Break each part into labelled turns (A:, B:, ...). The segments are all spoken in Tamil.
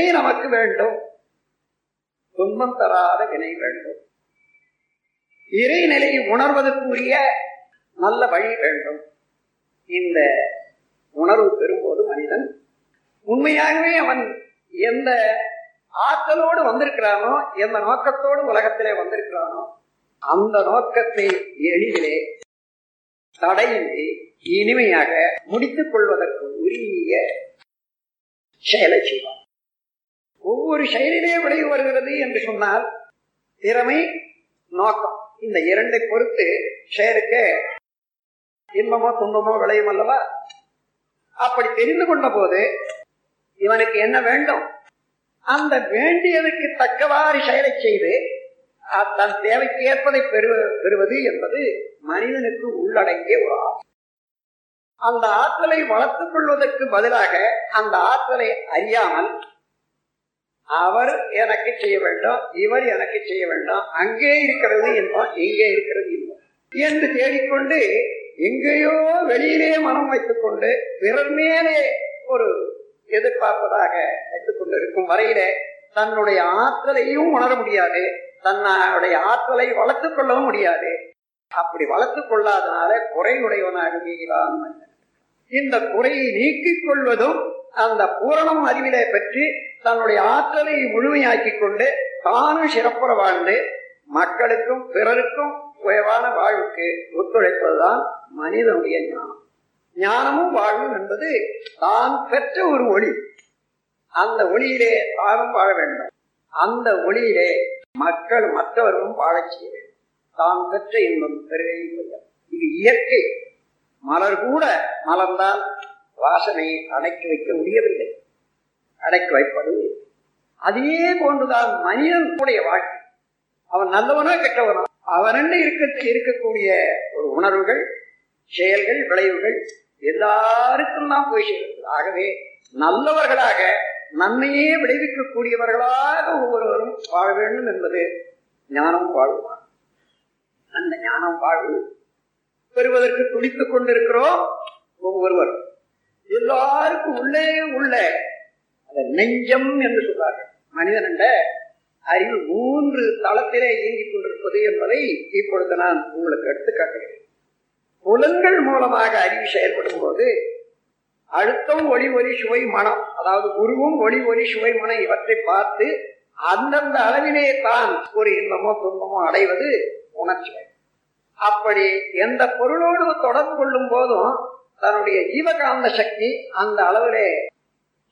A: வினை நமக்கு வேண்டும். துன்பம் தராத வினை வேண்டும். இறைநிலையை உணர்வதற்குரிய நல்ல வழி வேண்டும். இந்த உணர்வு பெறும்போது மனிதன் உண்மையாகவே அவன் எந்த ஆற்றலோடு வந்திருக்கிறானோ எந்த நோக்கத்தோடு உலகத்திலே வந்திருக்கிறானோ அந்த நோக்கத்தை எளிதிலே தடையின்றி இனிமையாக முடித்துக் கொள்வதற்கு உரிய செயலை செய்வான். ஒவ்வொரு செயலிலே விளைவு வருகிறது என்று சொன்னால் திறமை நோக்கம். இந்த இரண்டை பொறுத்து செயலுக்கு இன்பமோ துன்பமோ விளையும் அல்லவா? அப்படி தெரிந்து கொண்ட போது இவனுக்கு என்ன வேண்டும்? அந்த வேண்டியதற்கு தக்கவாறு செயலை செய்து தன் தேவைக்கு ஏற்பதை பெறு பெறுவது என்பது மனிதனுக்கு உள்ளடங்கிய ஒரு ஆற்றல். அந்த ஆற்றலை வளர்த்துக் கொள்வதற்கு பதிலாக அந்த ஆற்றலை அறியாமல் அவர் எனக்கு செய்ய வேண்டும் இவர் எனக்கு செய்ய வேண்டும். அங்கே இருக்கிறது என்போம் இங்கே இருக்கிறது என்போம் என்று தேடிக்கொண்டு எங்கேயோ வெளியிலே மனம் வைத்துக் கொண்டு பிறர் மேலே ஒரு எதிர்பார்ப்பதாக வைத்துக் கொண்டிருக்கும் வரையிலே தன்னுடைய ஆற்றலையும் உணர முடியாது தன்னுடைய ஆற்றலை வளர்த்துக் கொள்ளவும் முடியாது. அப்படி வளர்த்துக் கொள்ளாதனால குறையுடையவனாக வீகிறான் இந்த குறையை நீக்கிக் கொள்வதும் அந்த பூரணம் அறிவிலை பற்றி தன்னுடைய ஆற்றலை முழுமையாக்கிக் கொண்டு தானும் சிறப்புற வாழ்ந்து மக்களுக்கும் பிறருக்கும் உயர்வான வாழ்வுக்கு ஒத்துழைப்பதுதான் மனிதனுடைய ஞானம். ஞானமும் வாழ்வும் என்பது தான் பெற்ற ஒரு ஒளி. அந்த ஒளியிலே தானும் வாழ வேண்டும். அந்த ஒளியிலே மக்கள் மற்றவர்களும் வாழச் செய்ய வேண்டும். தான் பெற்ற இன்பம் பெருகை இது இயற்கை. மலர் கூட மலர்ந்தால் வாசனை அடக்கி வைக்க முடியவில்லை. அடக்கி வைப்பது அதே போன்றுதான் மனிதனுடைய வாழ்க்கை. அவன் நல்லவனோ கெட்டவனோ அவனண்டு இருக்க இருக்கக்கூடிய ஒரு உணர்வுகள் செயல்கள் விளைவுகள் எல்லாருக்கும் தான் போய் சேர்ந்தது ஆகவே நல்லவர்களாக நன்மையே விளைவிக்கக்கூடியவர்களாக ஒவ்வொருவரும் வாழ வேண்டும் என்பது ஞானம் வாழ்வான் அந்த ஞானம் வாழ்வு பெறுவதற்கு துடித்துக் கொண்டிருக்கிறோம் ஒவ்வொருவரும் எல்லாருக்கும் உள்ளே உள்ள அந்த நெஞ்சம் என்று சொல்றார்கள் மனிதனண்ட அறிவு மூன்று தளத்திலே இயங்கிக் கொண்டிருப்பது என்பதை இப்பொழுது நான் உங்களுக்கு எடுத்து காட்டுகிறேன் புலன்கள் மூலமாக அறிவு செயல்படும் போது அழுத்தம் ஒளி ஒளி சுவை மனம் அதாவது குருவும் ஒளி ஒளி சுவை மனம் இவற்றை பார்த்து அந்தந்த அளவிலே தான் ஒரு இன்பமோ துன்பமோ அடைவது உணர்ச்சி. அப்படி எந்த பொருளோடு தொடர்பு கொள்ளும் போதும் தன்னுடைய ஜீவகாந்த சக்தி அந்த அளவிலே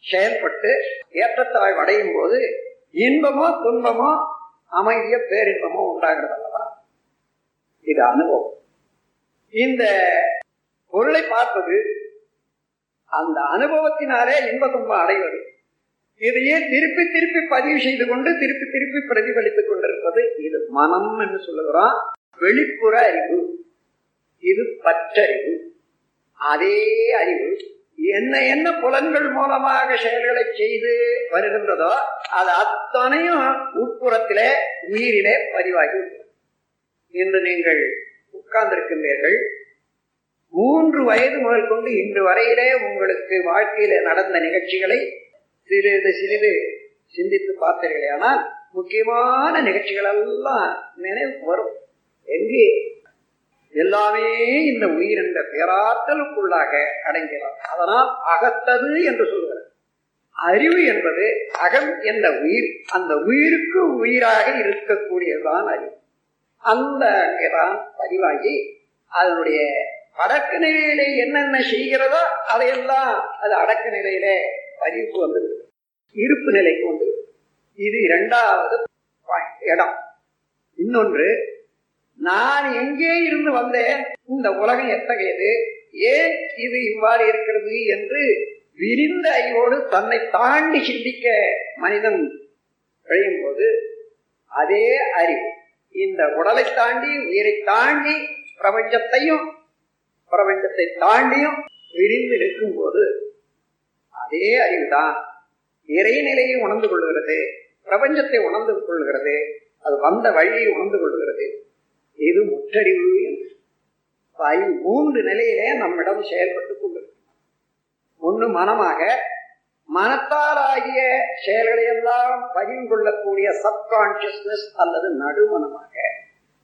A: செயல்பட்டு ஏற்றத்தாழ்வு அடையும் போது இன்பமோ துன்பமோ அமைதிய பேரின்பமோ உண்டாகிறது அல்லவா? இது அனுபவம். இந்த பொருளை பார்ப்பது அந்த அனுபவத்தினாலே இன்ப துன்பம் அடைவது. இதையே திருப்பி திருப்பி பதிவு செய்து கொண்டு திருப்பி திருப்பி பிரதிபலித்துக் கொண்டிருப்பது? இது மனம் என்று சொல்லுகிறோம். வெளிப்புற அறிவு. இது பற்றறிவு. அதே அறிவு என்ன என்ன புலன்கள் மூலமாக செயல்களை செய்து வருகின்றதோ அது அத்தனையும் உட்புறத்திலே உயிரிலே பதிவாகி இன்று நீங்கள் உட்கார்ந்திருக்கின்றீர்கள். மூன்று வயது முதல் கொண்டு இன்று வரையிலே உங்களுக்கு வாழ்க்கையில நடந்த நிகழ்ச்சிகளை சிறிது சிறிது சிந்தித்து பார்த்தீர்களே ஆனால் முக்கியமான நிகழ்ச்சிகள் எல்லாம் நினைவு வரும். எங்கே? எல்லாமே இந்த உயிர் என்ற பேராற்றலுக்குள்ளாக அடங்கிறார் அதனால் அகத்தது என்று சொல்கிறார் அறிவு என்பது அகம் என்ற உயிர் அந்த உயிருக்கு உயிராக இருக்கக்கூடியதுதான் அறிவு. அந்த அங்கேதான் பதிவாகி அதனுடைய அடக்க நிலையிலே என்னென்ன செய்கிறதோ அதையெல்லாம் அது அடக்க நிலையிலே பதிவுக்கு வந்துவிடுது இருப்பு நிலைக்கு வந்துவிடுது இது இரண்டாவது இடம். இன்னொன்று நான் எங்கே இருந்து வந்தேன்? இந்த உலகம் எத்தகையது? ஏன் இது இவ்வாறு இருக்கிறது என்று விரிந்த அறிவோடு தன்னை தாண்டி சிந்திக்க மனிதன் விழையும் போது அதே அறிவு இந்த உடலை தாண்டி உயிரை தாண்டி பிரபஞ்சத்தையும் பிரபஞ்சத்தை தாண்டியும் விரிந்து நிற்கும் போது அதே அறிவுதான் இறைநிலையை உணர்ந்து கொள்கிறது பிரபஞ்சத்தை உணர்ந்து கொள்கிறது அது வந்த வழியை உணர்ந்து கொள்கிறது இது முற்றறிவு என்று. மூன்று நிலையிலே நம்மிடம் செயல்பட்டுக் கொண்டிருக்கு ஒன்று மனமாக மனத்தால் ஆகிய செயல்களை எல்லாம் பதிவு கொள்ளக்கூடிய சப்கான்சியஸ்னஸ் அல்லது நடுமனமாக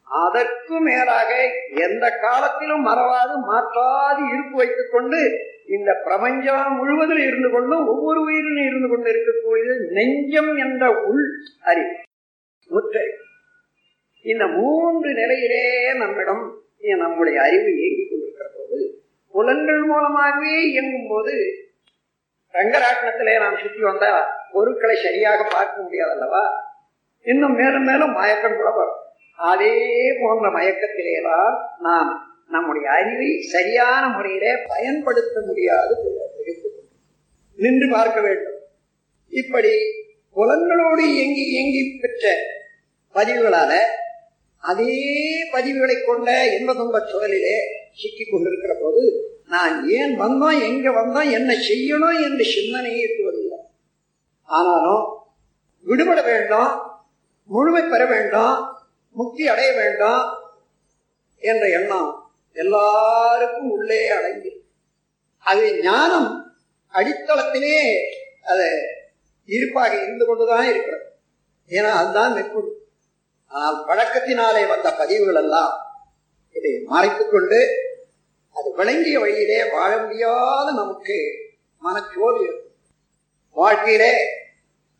A: அதற்கு மேலாக எந்த காலத்திலும் மறவாது மாற்றாது இருப்பு வைத்துக் கொண்டு இந்த பிரபஞ்சம் முழுவதில் இருந்து கொண்டும் ஒவ்வொரு உயிரிலும் இருந்து கொண்டு இருக்கக்கூடியது நெஞ்சம் என்ற உள் அறிவு முற்றறிவு இந்த மூன்று நிலையிலே நம்மிடம் நம்முடைய அறிவு இயங்கிக் கொண்டிருக்கிற போது புலன்கள் மூலமாகவே இயங்கும் போது ரங்கராட்டனத்திலே நாம் சுற்றி வந்த பொருட்களை சரியாக பார்க்க முடியாது அல்லவா இன்னும் மேலும் மேலும் மயக்கம் கூட வரும். அதே போன்ற மயக்கத்திலேதான் நாம் நம்முடைய அறிவை சரியான முறையிலே பயன்படுத்த முடியாது நின்று பார்க்க வேண்டும். இப்படி புலன்களோடு இயங்கி இயங்கி பெற்ற பதிவுகளால அதே பதிவுகளை கொண்ட இன்ப துன்ப சுழலிலே சிக்கிக் கொண்டிருக்கிற போது நான் ஏன் வந்தோம் எங்க வந்தோம் என்ன செய்யணும் என்று சிந்தனையே எட்டுவதில்லை ஆனாலும் விடுபட வேண்டும் முழுமை பெற வேண்டும் முக்தி அடைய வேண்டும் என்ற எண்ணம் எல்லாருக்கும் உள்ளே அடங்கி அது ஞானம் அடித்தளத்திலே அது இருப்பாக இருந்து கொண்டுதான் இருக்கிறது. ஏன்னா அதுதான் மெக்குள் ஆனால் பழக்கத்தினாலே வந்த பதிவுகள் எல்லாம் இதை மறைத்துக் கொண்டு அது விளங்கிய வழியிலே வாழ முடியாத நமக்கு மனச்சோது வாழ்க்கையிலே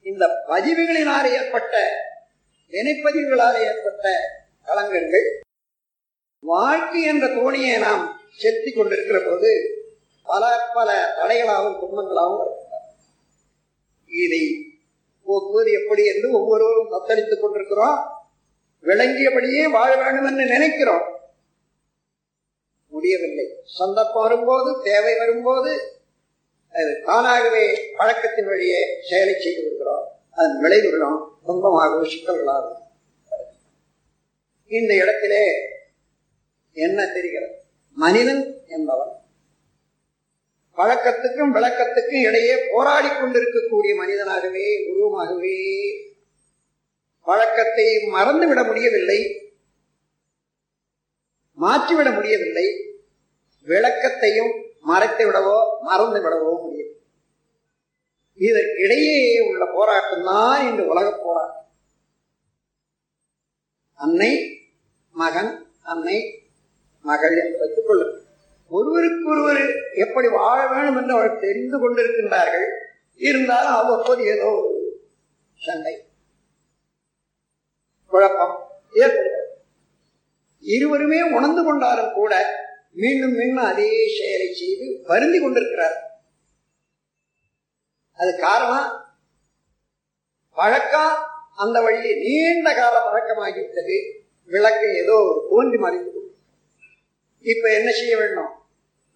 A: இந்த பதிவுகளினால் ஏற்பட்ட நினைப்பதிவுகளால் ஏற்பட்ட களங்கங்கள் வாழ்க்கை என்ற தோணியை நாம் செலுத்தி கொண்டிருக்கிற போது பல பல தடைகளாகவும் துன்பங்களாகவும் வருகின்றன. இதை போக்குவது எப்படி என்று ஒவ்வொருவரும் தத்தளித்துக் கொண்டிருக்கிறோம். விளங்கியபடியே வாழ வேண்டும் என்று நினைக்கிறோம். முடியவில்லை. சந்தர்ப்பம் வரும்போது தேவை வரும்போது அது தானாகவே பழக்கத்தின் வழியே செயலை செய்து விடுகிறோம் அதன் விளைவுகளும் துன்பமாகவும் சிக்கல்களாகவும் இந்த இடத்திலே என்ன தெரிகிறது? மனிதன் என்பவன் பழக்கத்துக்கும் விளக்கத்துக்கும் இடையே போராடி கொண்டிருக்கக்கூடிய மனிதனாகவே உருவமாகவே பழக்கத்தை மறந்துவிட முடியவில்லை. மாற்றிவிட முடியவில்லை. விளக்கத்தையும் மறைத்து விடவோ மறந்து விடவோ முடியும் இதற்கிடையே உள்ள போராட்டம் தான் இந்த உலக போராட்டம். அன்னை மகன் அன்னை மகள் என்று வைத்துக் கொள்ளும். ஒருவருக்கு ஒருவர் எப்படி வாழ வேண்டும் என்று அவர்கள் தெரிந்து கொண்டிருக்கின்றார்கள். இருந்தாலும் அவ்வப்போது ஏதோ ஒரு சண்டை. குழப்பம் ஏற்படுகிறது. இருவருமே உணர்ந்து கொண்டாலும் கூட மீண்டும் மீண்டும் அதே செயலை செய்து வருந்தி கொண்டிருக்கிறார். அது காரணம்? பழக்கம் அந்த வழியில் நீண்ட கால பழக்கமாகிவிட்டது விளக்கை ஏதோ ஒரு தோன்றி மறைந்து இப்ப என்ன செய்ய வேண்டும்?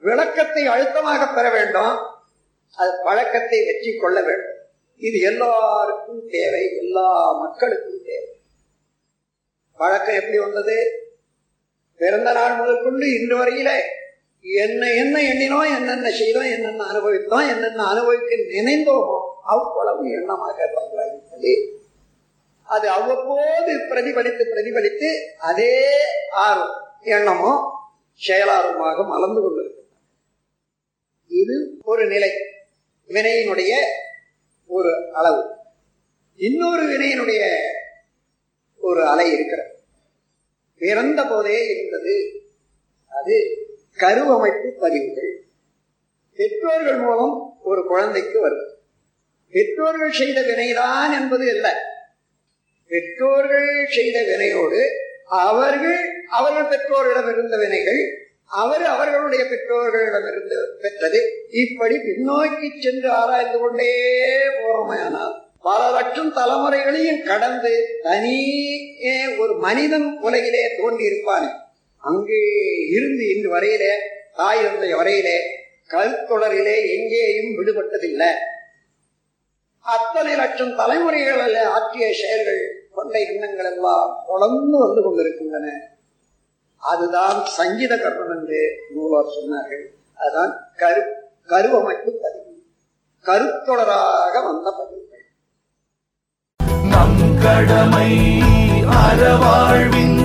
A: விளக்கத்தை அழுத்தமாக பெற வேண்டும். அது பழக்கத்தை வெற்றி கொள்ள வேண்டும். இது எல்லாருக்கும் தேவை. எல்லா மக்களுக்கும் தேவை. பழக்கம் எப்படி வந்தது? பிறந்த நாள் முதற்கொண்டு இன்று வரையில என்ன என்ன எண்ணினோம் என்னென்ன செய்தோம் என்னென்ன அனுபவித்தோம் என்னென்ன அனுபவிக்க நினைந்தோமோ அவ்வளவு எண்ணமாக பங்களாகிவிட்டது. அது அவ்வப்போது பிரதிபலித்து பிரதிபலித்து அதே ஆர்வம் எண்ணமோ செயலார்வமாக மலர்ந்து கொண்டிருக்கிறது இது ஒரு நிலை வினையினுடைய ஒரு அளவு. இன்னொரு வினையினுடைய ஒரு அலை இருக்கிறது. பிறந்த போதே இருந்தது. அது கருவமைப்பு பதிவுகள். பெற்றோர்கள் மூலம் ஒரு குழந்தைக்கு வருது. பெற்றோர்கள் செய்த வினைதான் என்பது இல்லை பெற்றோர்கள் செய்த வினையோடு அவர்கள் அவர்கள் பெற்றோரிடம் இருந்த வினைகள் அவர் அவர்களுடைய பெற்றோர்களிடமிருந்து பெற்றது. இப்படி பின்னோக்கி சென்று ஆராய்ந்து கொண்டே போறோமையானால் பல லட்சம் தலைமுறைகளையும் கடந்து தனியே ஒரு மனிதன் உலகிலே தோன்றி இருப்பானே அங்கே இருந்து இன்று வரையிலே தாய் இருந்த வரையிலே கல்தொடரிலே எங்கேயும் விடுபட்டதில்லை. அத்தனை லட்சம் தலைமுறைகள் ஆற்றிய செயல்கள் கொண்ட எண்ணங்கள் எல்லாம் தொடர்ந்து வந்து கொண்டிருக்கின்றன. அதுதான் சங்கீத கர்மம் என்று நூலார் சொன்னார்கள். அதுதான் கரு கருவமைப்பு பதிவு. கருத்தொடராக வந்த பதிவு.
B: நம் கடமை அறவாழ்வின்